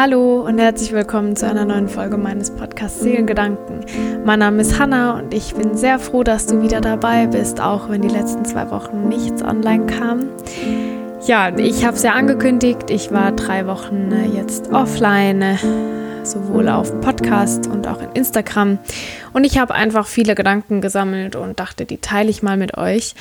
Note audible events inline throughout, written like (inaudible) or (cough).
Hallo und herzlich willkommen zu einer neuen Folge meines Podcasts Seelengedanken. Mein Name ist Hanna und ich bin sehr froh, dass du wieder dabei bist, auch wenn die letzten zwei Wochen nichts online kam. Ja, ich habe es ja angekündigt, ich war drei Wochen äh, jetzt offline, äh, sowohl auf Podcast und auch in Instagram. Und ich habe einfach viele Gedanken gesammelt und dachte, die teile ich mal mit euch.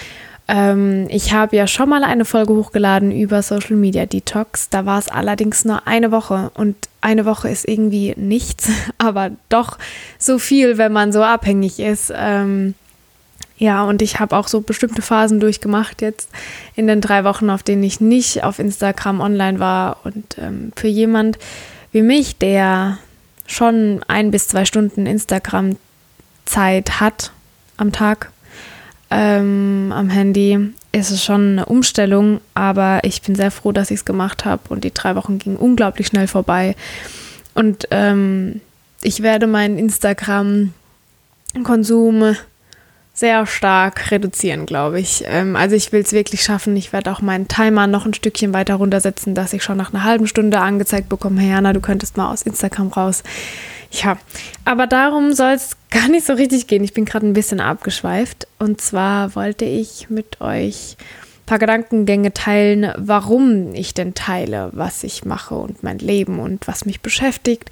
Ähm, ich habe ja schon mal eine Folge hochgeladen über Social Media Detox. Da war es allerdings nur eine Woche und eine Woche ist irgendwie nichts, (laughs) aber doch so viel, wenn man so abhängig ist. Ähm, ja, und ich habe auch so bestimmte Phasen durchgemacht jetzt in den drei Wochen, auf denen ich nicht auf Instagram online war. Und ähm, für jemand wie mich, der schon ein bis zwei Stunden Instagram-Zeit hat am Tag, ähm, am Handy ist es schon eine Umstellung, aber ich bin sehr froh, dass ich es gemacht habe und die drei Wochen gingen unglaublich schnell vorbei. Und ähm, ich werde meinen Instagram-Konsum sehr stark reduzieren, glaube ich. Ähm, also ich will es wirklich schaffen. Ich werde auch meinen Timer noch ein Stückchen weiter runtersetzen, dass ich schon nach einer halben Stunde angezeigt bekomme, hey Anna, du könntest mal aus Instagram raus. Ja, aber darum soll es gar nicht so richtig gehen. Ich bin gerade ein bisschen abgeschweift. Und zwar wollte ich mit euch ein paar Gedankengänge teilen, warum ich denn teile, was ich mache und mein Leben und was mich beschäftigt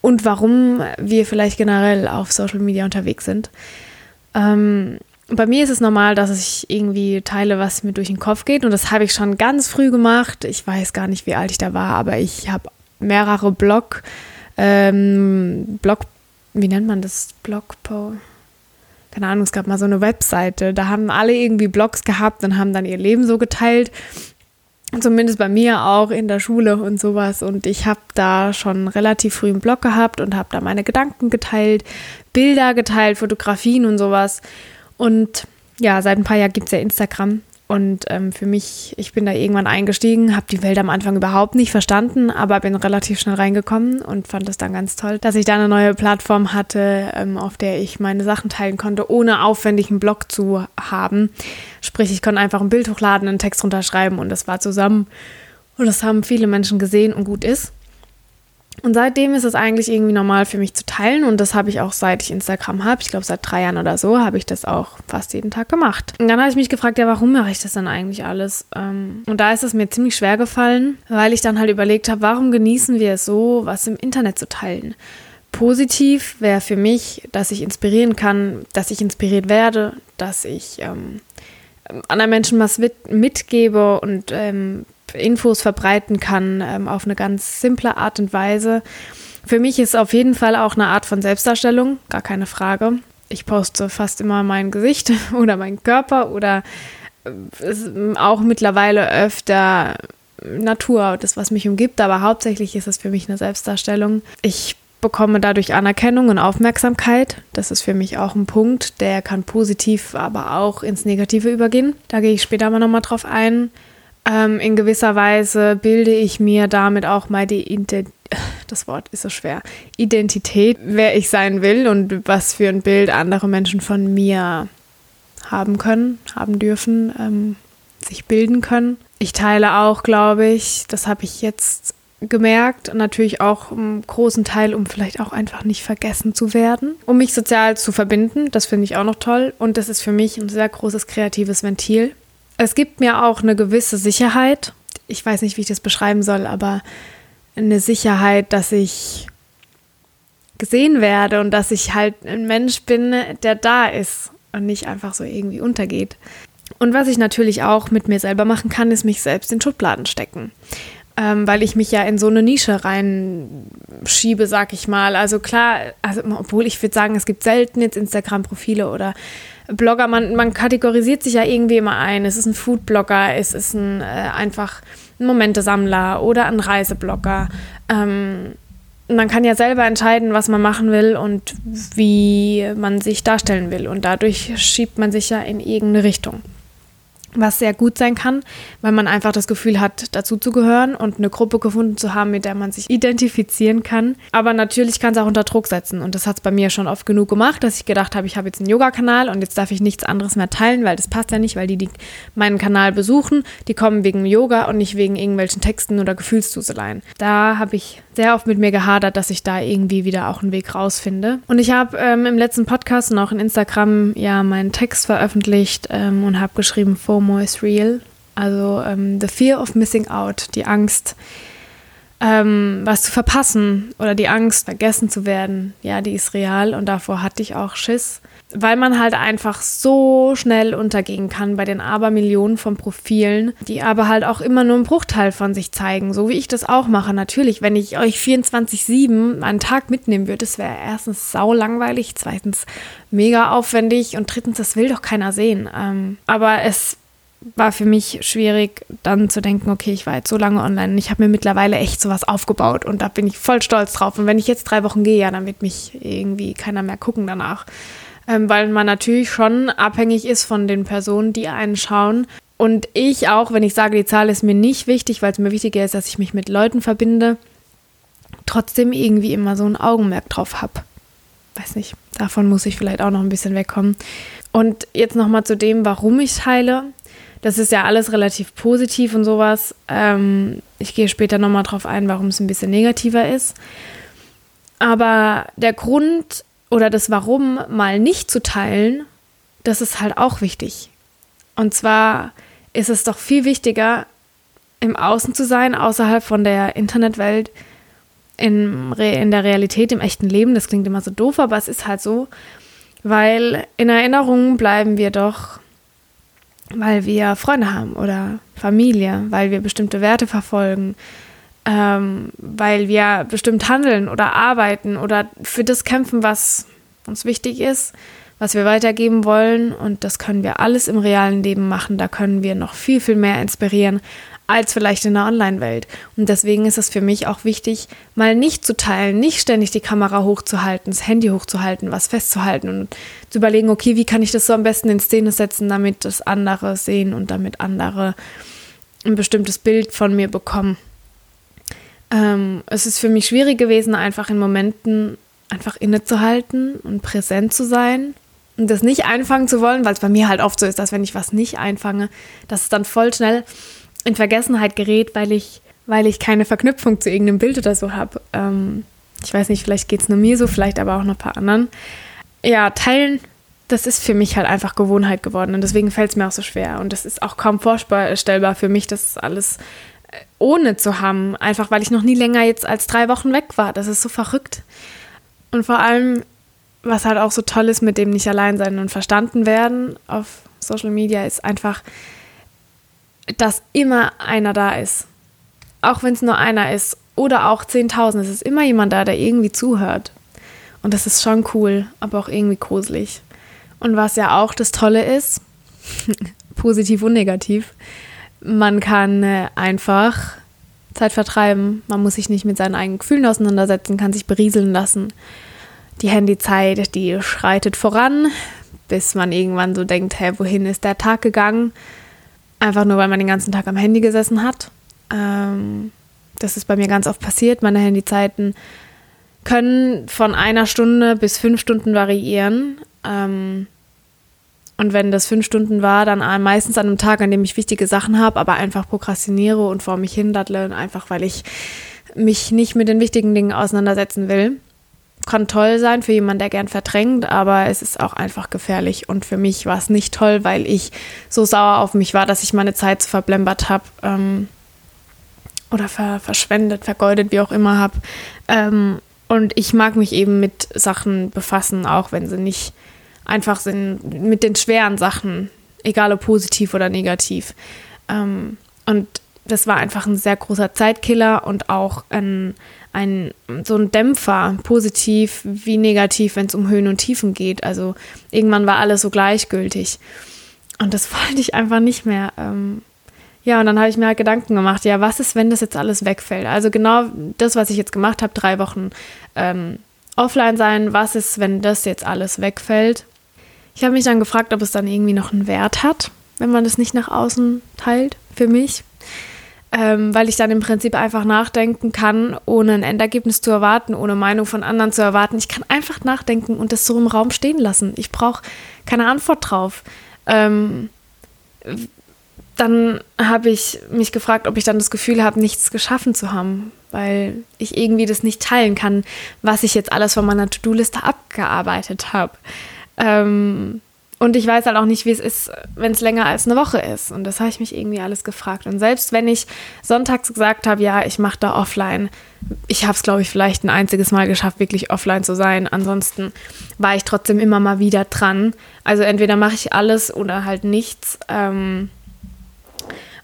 und warum wir vielleicht generell auf Social Media unterwegs sind. Ähm, bei mir ist es normal, dass ich irgendwie teile, was mir durch den Kopf geht. Und das habe ich schon ganz früh gemacht. Ich weiß gar nicht, wie alt ich da war, aber ich habe mehrere Blog- ähm, Blog, wie nennt man das? Blogpo. Keine Ahnung, es gab mal so eine Webseite. Da haben alle irgendwie Blogs gehabt und haben dann ihr Leben so geteilt. Zumindest bei mir auch in der Schule und sowas. Und ich habe da schon relativ früh einen Blog gehabt und habe da meine Gedanken geteilt, Bilder geteilt, Fotografien und sowas. Und ja, seit ein paar Jahren gibt es ja Instagram. Und ähm, für mich, ich bin da irgendwann eingestiegen, habe die Welt am Anfang überhaupt nicht verstanden, aber bin relativ schnell reingekommen und fand es dann ganz toll, dass ich da eine neue Plattform hatte, ähm, auf der ich meine Sachen teilen konnte, ohne aufwendig einen Blog zu haben. Sprich, ich konnte einfach ein Bild hochladen, einen Text runterschreiben und das war zusammen. Und das haben viele Menschen gesehen und gut ist. Und seitdem ist es eigentlich irgendwie normal für mich zu teilen und das habe ich auch seit ich Instagram habe. Ich glaube, seit drei Jahren oder so habe ich das auch fast jeden Tag gemacht. Und dann habe ich mich gefragt, ja, warum mache ich das dann eigentlich alles? Ähm, und da ist es mir ziemlich schwer gefallen, weil ich dann halt überlegt habe, warum genießen wir es so, was im Internet zu teilen? Positiv wäre für mich, dass ich inspirieren kann, dass ich inspiriert werde, dass ich ähm, anderen Menschen was mitgebe und ähm, Infos verbreiten kann ähm, auf eine ganz simple Art und Weise. Für mich ist auf jeden Fall auch eine Art von Selbstdarstellung, gar keine Frage. Ich poste fast immer mein Gesicht (laughs) oder meinen Körper oder äh, auch mittlerweile öfter Natur, das, was mich umgibt, aber hauptsächlich ist es für mich eine Selbstdarstellung. Ich bekomme dadurch Anerkennung und Aufmerksamkeit. Das ist für mich auch ein Punkt, der kann positiv, aber auch ins Negative übergehen. Da gehe ich später aber nochmal drauf ein. Ähm, in gewisser Weise bilde ich mir damit auch mal die Identität, das Wort ist so schwer, Identität, wer ich sein will und was für ein Bild andere Menschen von mir haben können, haben dürfen, ähm, sich bilden können. Ich teile auch, glaube ich, das habe ich jetzt gemerkt, natürlich auch im großen Teil, um vielleicht auch einfach nicht vergessen zu werden, um mich sozial zu verbinden. Das finde ich auch noch toll und das ist für mich ein sehr großes kreatives Ventil es gibt mir auch eine gewisse Sicherheit. Ich weiß nicht, wie ich das beschreiben soll, aber eine Sicherheit, dass ich gesehen werde und dass ich halt ein Mensch bin, der da ist und nicht einfach so irgendwie untergeht. Und was ich natürlich auch mit mir selber machen kann, ist mich selbst in Schubladen stecken. Ähm, weil ich mich ja in so eine Nische reinschiebe, sag ich mal. Also klar, also obwohl ich würde sagen, es gibt selten jetzt Instagram-Profile oder Blogger, man, man kategorisiert sich ja irgendwie immer ein. Es ist ein Food-Blogger, es ist ein äh, einfach ein Momentesammler oder ein Reiseblogger. Ähm, man kann ja selber entscheiden, was man machen will und wie man sich darstellen will. Und dadurch schiebt man sich ja in irgendeine Richtung was sehr gut sein kann, weil man einfach das Gefühl hat, dazuzugehören und eine Gruppe gefunden zu haben, mit der man sich identifizieren kann. Aber natürlich kann es auch unter Druck setzen und das hat es bei mir schon oft genug gemacht, dass ich gedacht habe, ich habe jetzt einen Yoga-Kanal und jetzt darf ich nichts anderes mehr teilen, weil das passt ja nicht, weil die, die meinen Kanal besuchen, die kommen wegen Yoga und nicht wegen irgendwelchen Texten oder Gefühlsduseleien. Da habe ich sehr oft mit mir gehadert, dass ich da irgendwie wieder auch einen Weg rausfinde. Und ich habe ähm, im letzten Podcast und auch in Instagram ja meinen Text veröffentlicht ähm, und habe geschrieben, FOMO is real. Also ähm, the fear of missing out, die Angst, ähm, was zu verpassen oder die Angst, vergessen zu werden, ja, die ist real und davor hatte ich auch Schiss, weil man halt einfach so schnell untergehen kann bei den Abermillionen von Profilen, die aber halt auch immer nur einen Bruchteil von sich zeigen, so wie ich das auch mache. Natürlich, wenn ich euch 24-7 einen Tag mitnehmen würde, das wäre erstens sau langweilig, zweitens mega aufwendig und drittens, das will doch keiner sehen. Ähm, aber es war für mich schwierig, dann zu denken, okay, ich war jetzt so lange online und ich habe mir mittlerweile echt sowas aufgebaut und da bin ich voll stolz drauf. Und wenn ich jetzt drei Wochen gehe, ja, dann wird mich irgendwie keiner mehr gucken danach. Ähm, weil man natürlich schon abhängig ist von den Personen, die einen schauen. Und ich auch, wenn ich sage, die Zahl ist mir nicht wichtig, weil es mir wichtiger ist, dass ich mich mit Leuten verbinde, trotzdem irgendwie immer so ein Augenmerk drauf habe. Weiß nicht, davon muss ich vielleicht auch noch ein bisschen wegkommen. Und jetzt nochmal zu dem, warum ich teile das ist ja alles relativ positiv und sowas. Ähm, ich gehe später nochmal drauf ein, warum es ein bisschen negativer ist. Aber der Grund oder das Warum mal nicht zu teilen, das ist halt auch wichtig. Und zwar ist es doch viel wichtiger, im Außen zu sein, außerhalb von der Internetwelt, in, in der Realität, im echten Leben. Das klingt immer so doof, aber es ist halt so, weil in Erinnerung bleiben wir doch weil wir Freunde haben oder Familie, weil wir bestimmte Werte verfolgen, ähm, weil wir bestimmt handeln oder arbeiten oder für das kämpfen, was uns wichtig ist, was wir weitergeben wollen. Und das können wir alles im realen Leben machen. Da können wir noch viel, viel mehr inspirieren, als vielleicht in der Online-Welt. Und deswegen ist es für mich auch wichtig, mal nicht zu teilen, nicht ständig die Kamera hochzuhalten, das Handy hochzuhalten, was festzuhalten und zu überlegen, okay, wie kann ich das so am besten in Szene setzen, damit das andere sehen und damit andere ein bestimmtes Bild von mir bekommen. Ähm, es ist für mich schwierig gewesen, einfach in Momenten einfach innezuhalten und präsent zu sein und das nicht einfangen zu wollen, weil es bei mir halt oft so ist, dass wenn ich was nicht einfange, dass es dann voll schnell in Vergessenheit gerät, weil ich, weil ich keine Verknüpfung zu irgendeinem Bild oder so habe. Ähm, ich weiß nicht, vielleicht geht es nur mir so, vielleicht aber auch noch ein paar anderen. Ja, teilen, das ist für mich halt einfach Gewohnheit geworden und deswegen fällt es mir auch so schwer. Und das ist auch kaum vorstellbar für mich, das alles ohne zu haben, einfach weil ich noch nie länger jetzt als drei Wochen weg war. Das ist so verrückt. Und vor allem, was halt auch so toll ist mit dem nicht allein sein und verstanden werden auf Social Media, ist einfach, dass immer einer da ist. Auch wenn es nur einer ist oder auch 10.000, es ist immer jemand da, der irgendwie zuhört. Und das ist schon cool, aber auch irgendwie gruselig. Und was ja auch das Tolle ist, (laughs) positiv und negativ, man kann äh, einfach Zeit vertreiben. Man muss sich nicht mit seinen eigenen Gefühlen auseinandersetzen, kann sich berieseln lassen. Die Handyzeit, die schreitet voran, bis man irgendwann so denkt, hä, wohin ist der Tag gegangen? Einfach nur, weil man den ganzen Tag am Handy gesessen hat. Ähm, das ist bei mir ganz oft passiert. Meine Handyzeiten können von einer Stunde bis fünf Stunden variieren. Ähm, und wenn das fünf Stunden war, dann meistens an einem Tag, an dem ich wichtige Sachen habe, aber einfach prokrastiniere und vor mich hindattle, einfach weil ich mich nicht mit den wichtigen Dingen auseinandersetzen will kann toll sein für jemanden, der gern verdrängt, aber es ist auch einfach gefährlich. Und für mich war es nicht toll, weil ich so sauer auf mich war, dass ich meine Zeit so verblembert habe ähm, oder ver verschwendet, vergeudet, wie auch immer habe. Ähm, und ich mag mich eben mit Sachen befassen, auch wenn sie nicht einfach sind, mit den schweren Sachen, egal ob positiv oder negativ. Ähm, und das war einfach ein sehr großer Zeitkiller und auch ein ein, so ein Dämpfer, positiv wie negativ, wenn es um Höhen und Tiefen geht. Also irgendwann war alles so gleichgültig. Und das (laughs) wollte ich einfach nicht mehr. Ähm, ja, und dann habe ich mir halt Gedanken gemacht, ja, was ist, wenn das jetzt alles wegfällt? Also genau das, was ich jetzt gemacht habe, drei Wochen ähm, offline sein, was ist, wenn das jetzt alles wegfällt? Ich habe mich dann gefragt, ob es dann irgendwie noch einen Wert hat, wenn man das nicht nach außen teilt, für mich ähm, weil ich dann im Prinzip einfach nachdenken kann, ohne ein Endergebnis zu erwarten, ohne Meinung von anderen zu erwarten. Ich kann einfach nachdenken und das so im Raum stehen lassen. Ich brauche keine Antwort drauf. Ähm, dann habe ich mich gefragt, ob ich dann das Gefühl habe, nichts geschaffen zu haben. weil ich irgendwie das nicht teilen kann, was ich jetzt alles von meiner To-Do-Liste abgearbeitet habe. Ähm, und ich weiß halt auch nicht, wie es ist, wenn es länger als eine Woche ist. Und das habe ich mich irgendwie alles gefragt. Und selbst wenn ich sonntags gesagt habe, ja, ich mache da offline, ich habe es, glaube ich, vielleicht ein einziges Mal geschafft, wirklich offline zu sein. Ansonsten war ich trotzdem immer mal wieder dran. Also entweder mache ich alles oder halt nichts. Ähm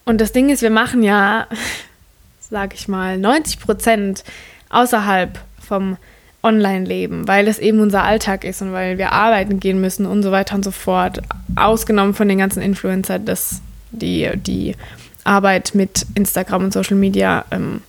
und das Ding ist, wir machen ja, (laughs) sage ich mal, 90 Prozent außerhalb vom Online-Leben, weil es eben unser Alltag ist und weil wir arbeiten gehen müssen und so weiter und so fort. Ausgenommen von den ganzen Influencer, dass die, die Arbeit mit Instagram und Social Media ähm,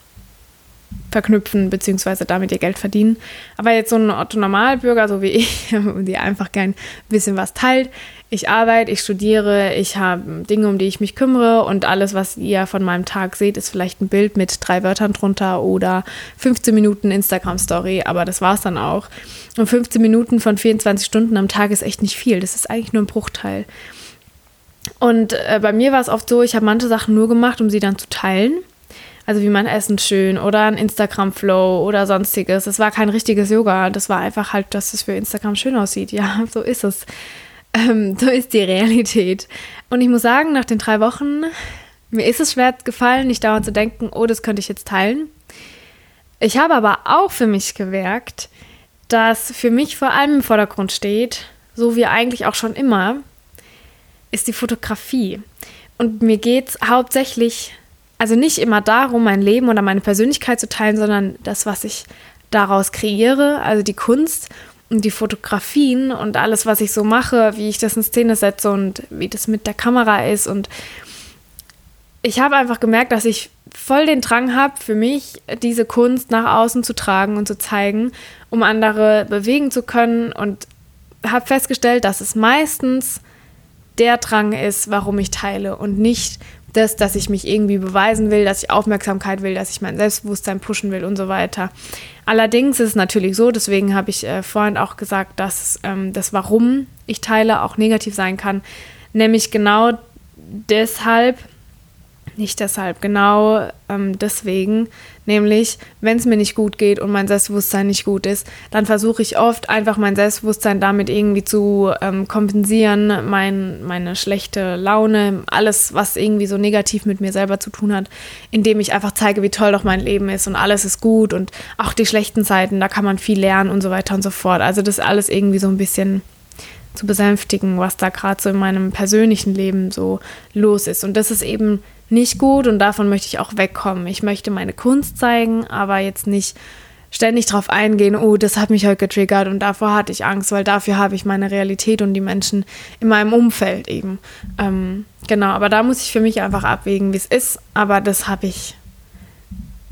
verknüpfen, beziehungsweise damit ihr Geld verdienen. Aber jetzt so ein Otto-Normalbürger, so wie ich, (laughs) die einfach gern ein bisschen was teilt. Ich arbeite, ich studiere, ich habe Dinge, um die ich mich kümmere und alles, was ihr von meinem Tag seht, ist vielleicht ein Bild mit drei Wörtern drunter oder 15 Minuten Instagram-Story, aber das war es dann auch. Und 15 Minuten von 24 Stunden am Tag ist echt nicht viel. Das ist eigentlich nur ein Bruchteil. Und äh, bei mir war es oft so, ich habe manche Sachen nur gemacht, um sie dann zu teilen also wie mein Essen schön oder ein Instagram-Flow oder sonstiges. Es war kein richtiges Yoga. Das war einfach halt, dass es für Instagram schön aussieht. Ja, (laughs) so ist es. Ähm, (laughs) so ist die Realität. Und ich muss sagen, nach den drei Wochen, mir ist es schwer gefallen, nicht dauernd zu denken, oh, das könnte ich jetzt teilen. Ich habe aber auch für mich gemerkt, dass für mich vor allem im Vordergrund steht, so wie eigentlich auch schon immer, ist die Fotografie. Und mir geht es hauptsächlich also nicht immer darum, mein Leben oder meine Persönlichkeit zu teilen, sondern das, was ich daraus kreiere, also die Kunst die Fotografien und alles, was ich so mache, wie ich das in Szene setze und wie das mit der Kamera ist. Und ich habe einfach gemerkt, dass ich voll den Drang habe, für mich diese Kunst nach außen zu tragen und zu zeigen, um andere bewegen zu können. Und habe festgestellt, dass es meistens der Drang ist, warum ich teile und nicht das, dass ich mich irgendwie beweisen will, dass ich Aufmerksamkeit will, dass ich mein Selbstbewusstsein pushen will und so weiter. Allerdings ist es natürlich so, deswegen habe ich äh, vorhin auch gesagt, dass ähm, das Warum ich teile auch negativ sein kann, nämlich genau deshalb, nicht deshalb, genau ähm, deswegen, nämlich wenn es mir nicht gut geht und mein Selbstbewusstsein nicht gut ist, dann versuche ich oft einfach mein Selbstbewusstsein damit irgendwie zu ähm, kompensieren, mein, meine schlechte Laune, alles, was irgendwie so negativ mit mir selber zu tun hat, indem ich einfach zeige, wie toll doch mein Leben ist und alles ist gut und auch die schlechten Zeiten, da kann man viel lernen und so weiter und so fort. Also das alles irgendwie so ein bisschen zu besänftigen, was da gerade so in meinem persönlichen Leben so los ist. Und das ist eben nicht gut und davon möchte ich auch wegkommen. Ich möchte meine Kunst zeigen, aber jetzt nicht ständig darauf eingehen, oh, das hat mich heute getriggert und davor hatte ich Angst, weil dafür habe ich meine Realität und die Menschen in meinem Umfeld eben. Ähm, genau, aber da muss ich für mich einfach abwägen, wie es ist. Aber das habe ich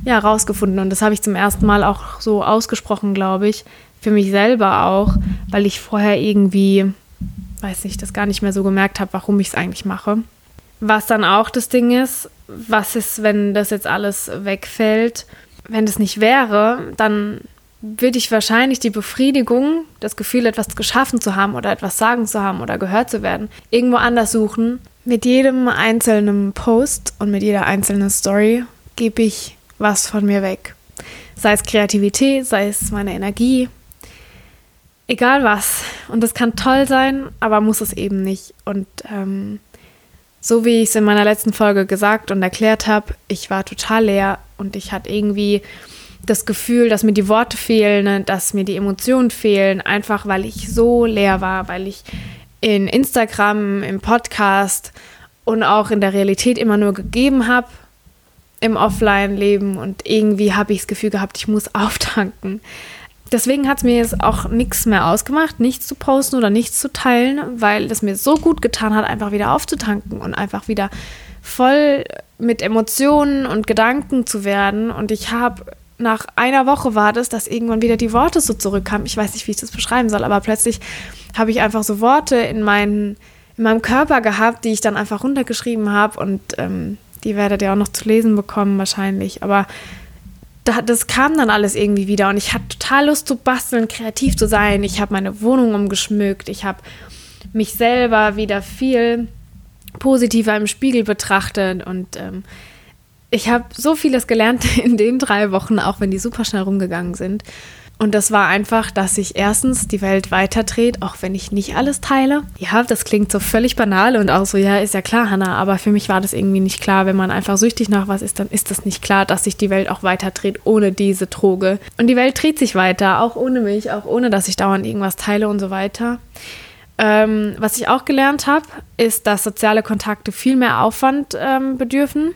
ja rausgefunden und das habe ich zum ersten Mal auch so ausgesprochen, glaube ich, für mich selber auch, weil ich vorher irgendwie, weiß nicht, das gar nicht mehr so gemerkt habe, warum ich es eigentlich mache. Was dann auch das Ding ist, was ist, wenn das jetzt alles wegfällt? Wenn das nicht wäre, dann würde ich wahrscheinlich die Befriedigung, das Gefühl, etwas geschaffen zu haben oder etwas sagen zu haben oder gehört zu werden, irgendwo anders suchen. Mit jedem einzelnen Post und mit jeder einzelnen Story gebe ich was von mir weg. Sei es Kreativität, sei es meine Energie, egal was. Und das kann toll sein, aber muss es eben nicht. Und ähm, so wie ich es in meiner letzten Folge gesagt und erklärt habe, ich war total leer und ich hatte irgendwie das Gefühl, dass mir die Worte fehlen, dass mir die Emotionen fehlen, einfach weil ich so leer war, weil ich in Instagram, im Podcast und auch in der Realität immer nur gegeben habe im Offline-Leben und irgendwie habe ich das Gefühl gehabt, ich muss (laughs) auftanken. Deswegen hat es mir jetzt auch nichts mehr ausgemacht, nichts zu posten oder nichts zu teilen, weil es mir so gut getan hat, einfach wieder aufzutanken und einfach wieder voll mit Emotionen und Gedanken zu werden. Und ich habe nach einer Woche war das, dass irgendwann wieder die Worte so zurückkamen. Ich weiß nicht, wie ich das beschreiben soll, aber plötzlich habe ich einfach so Worte in, meinen, in meinem Körper gehabt, die ich dann einfach runtergeschrieben habe und ähm, die werdet ihr auch noch zu lesen bekommen wahrscheinlich. Aber das kam dann alles irgendwie wieder und ich hatte total Lust zu basteln, kreativ zu sein. Ich habe meine Wohnung umgeschmückt, ich habe mich selber wieder viel positiver im Spiegel betrachtet und ähm, ich habe so vieles gelernt (laughs) in den drei Wochen, auch wenn die super schnell rumgegangen sind. Und das war einfach, dass sich erstens die Welt weiterdreht, auch wenn ich nicht alles teile. Ja, das klingt so völlig banal und auch so, ja, ist ja klar, Hannah, aber für mich war das irgendwie nicht klar. Wenn man einfach süchtig nach was ist, dann ist das nicht klar, dass sich die Welt auch weiterdreht ohne diese Droge. Und die Welt dreht sich weiter, auch ohne mich, auch ohne, dass ich dauernd irgendwas teile und so weiter. Ähm, was ich auch gelernt habe, ist, dass soziale Kontakte viel mehr Aufwand ähm, bedürfen,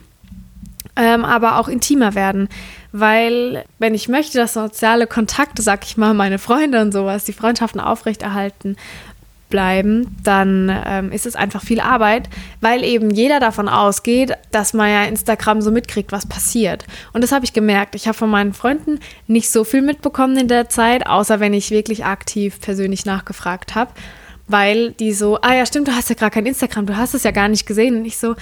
ähm, aber auch intimer werden weil wenn ich möchte, dass soziale Kontakte, sag ich mal, meine Freunde und sowas, die Freundschaften aufrechterhalten bleiben, dann ähm, ist es einfach viel Arbeit, weil eben jeder davon ausgeht, dass man ja Instagram so mitkriegt, was passiert. Und das habe ich gemerkt. Ich habe von meinen Freunden nicht so viel mitbekommen in der Zeit, außer wenn ich wirklich aktiv persönlich nachgefragt habe weil die so, ah ja, stimmt, du hast ja gerade kein Instagram, du hast es ja gar nicht gesehen. Und ich so,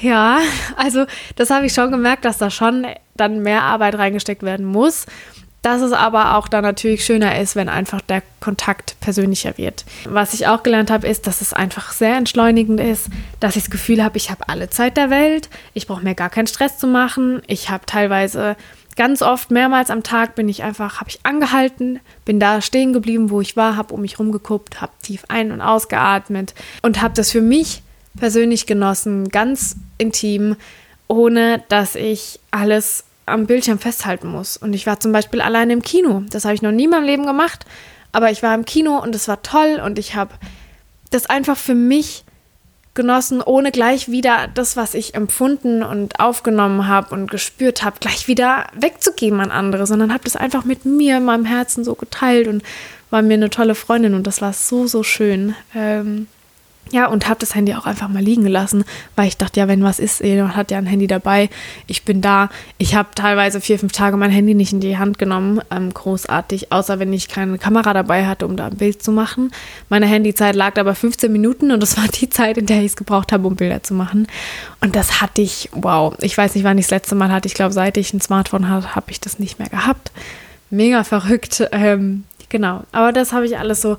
ja, (laughs) also das habe ich schon gemerkt, dass da schon dann mehr Arbeit reingesteckt werden muss. Dass es aber auch dann natürlich schöner ist, wenn einfach der Kontakt persönlicher wird. Was ich auch gelernt habe, ist, dass es einfach sehr entschleunigend ist, dass ich das Gefühl habe, ich habe alle Zeit der Welt, ich brauche mir gar keinen Stress zu machen. Ich habe teilweise ganz oft, mehrmals am Tag bin ich einfach, habe ich angehalten, bin da stehen geblieben, wo ich war, habe um mich rumgeguckt, habe tief ein- und ausgeatmet und habe das für mich persönlich genossen, ganz intim, ohne dass ich alles am Bildschirm festhalten muss. Und ich war zum Beispiel alleine im Kino. Das habe ich noch nie in meinem Leben gemacht, aber ich war im Kino und es war toll und ich habe das einfach für mich genossen, ohne gleich wieder das, was ich empfunden und aufgenommen habe und gespürt habe, gleich wieder wegzugeben an andere, sondern habe das einfach mit mir in meinem Herzen so geteilt und war mir eine tolle Freundin und das war so, so schön. Ähm, ja, und habe das Handy auch einfach mal liegen gelassen, weil ich dachte, ja, wenn was ist, jemand hat ja ein Handy dabei, ich bin da. Ich habe teilweise vier, fünf Tage mein Handy nicht in die Hand genommen, ähm, großartig, außer wenn ich keine Kamera dabei hatte, um da ein Bild zu machen. Meine Handyzeit lag aber 15 Minuten und das war die Zeit, in der ich es gebraucht habe, um Bilder zu machen. Und das hatte ich, wow, ich weiß nicht, wann ich das letzte Mal hatte. Ich glaube, seit ich ein Smartphone hatte, habe ich das nicht mehr gehabt. Mega verrückt. Ähm, Genau, aber das habe ich alles so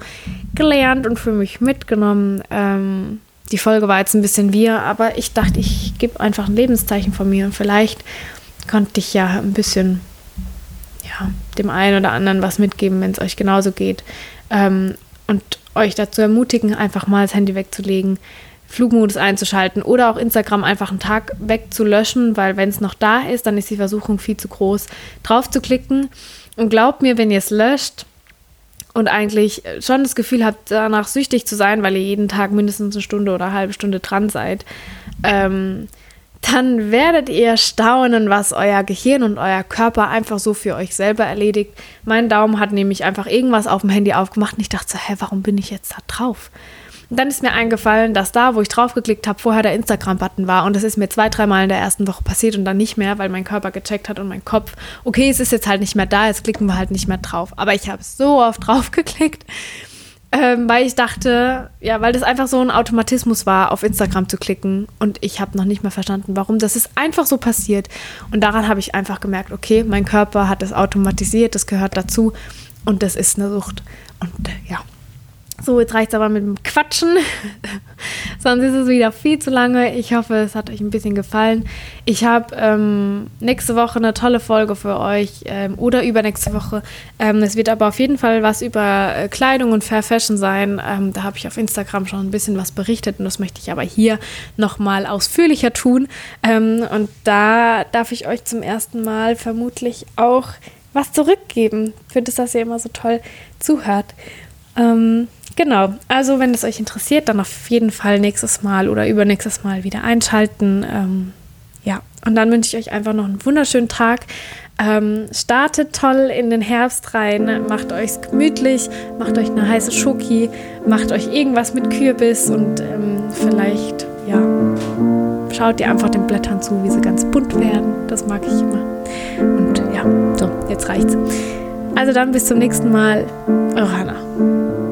gelernt und für mich mitgenommen. Ähm, die Folge war jetzt ein bisschen wir, aber ich dachte, ich gebe einfach ein Lebenszeichen von mir und vielleicht konnte ich ja ein bisschen ja, dem einen oder anderen was mitgeben, wenn es euch genauso geht. Ähm, und euch dazu ermutigen, einfach mal das Handy wegzulegen, Flugmodus einzuschalten oder auch Instagram einfach einen Tag wegzulöschen, weil wenn es noch da ist, dann ist die Versuchung viel zu groß, drauf zu klicken. Und glaubt mir, wenn ihr es löscht, und eigentlich schon das Gefühl habt, danach süchtig zu sein, weil ihr jeden Tag mindestens eine Stunde oder eine halbe Stunde dran seid, ähm, dann werdet ihr staunen, was euer Gehirn und euer Körper einfach so für euch selber erledigt. Mein Daumen hat nämlich einfach irgendwas auf dem Handy aufgemacht und ich dachte so, hä, warum bin ich jetzt da drauf? Und dann ist mir eingefallen, dass da, wo ich draufgeklickt habe, vorher der Instagram-Button war. Und das ist mir zwei, dreimal in der ersten Woche passiert und dann nicht mehr, weil mein Körper gecheckt hat und mein Kopf, okay, es ist jetzt halt nicht mehr da, jetzt klicken wir halt nicht mehr drauf. Aber ich habe so oft (laughs) draufgeklickt, ähm, weil ich dachte, ja, weil das einfach so ein Automatismus war, auf Instagram zu klicken. Und ich habe noch nicht mehr verstanden, warum. Das ist einfach so passiert. Und daran habe ich einfach gemerkt, okay, mein Körper hat das automatisiert, das gehört dazu. Und das ist eine Sucht. Und äh, ja, so, jetzt reicht es aber mit dem Quatschen. (laughs) Sonst ist es wieder viel zu lange. Ich hoffe, es hat euch ein bisschen gefallen. Ich habe ähm, nächste Woche eine tolle Folge für euch ähm, oder übernächste Woche. Ähm, es wird aber auf jeden Fall was über äh, Kleidung und Fair Fashion sein. Ähm, da habe ich auf Instagram schon ein bisschen was berichtet und das möchte ich aber hier nochmal ausführlicher tun. Ähm, und da darf ich euch zum ersten Mal vermutlich auch was zurückgeben, für das, dass ihr immer so toll zuhört. Ähm, Genau, also wenn es euch interessiert, dann auf jeden Fall nächstes Mal oder übernächstes Mal wieder einschalten. Ähm, ja, und dann wünsche ich euch einfach noch einen wunderschönen Tag. Ähm, startet toll in den Herbst rein, macht euch gemütlich, macht euch eine heiße Schoki, macht euch irgendwas mit Kürbis und ähm, vielleicht, ja, schaut ihr einfach den Blättern zu, wie sie ganz bunt werden. Das mag ich immer. Und ja, so, jetzt reicht's. Also dann bis zum nächsten Mal. Eure Hannah.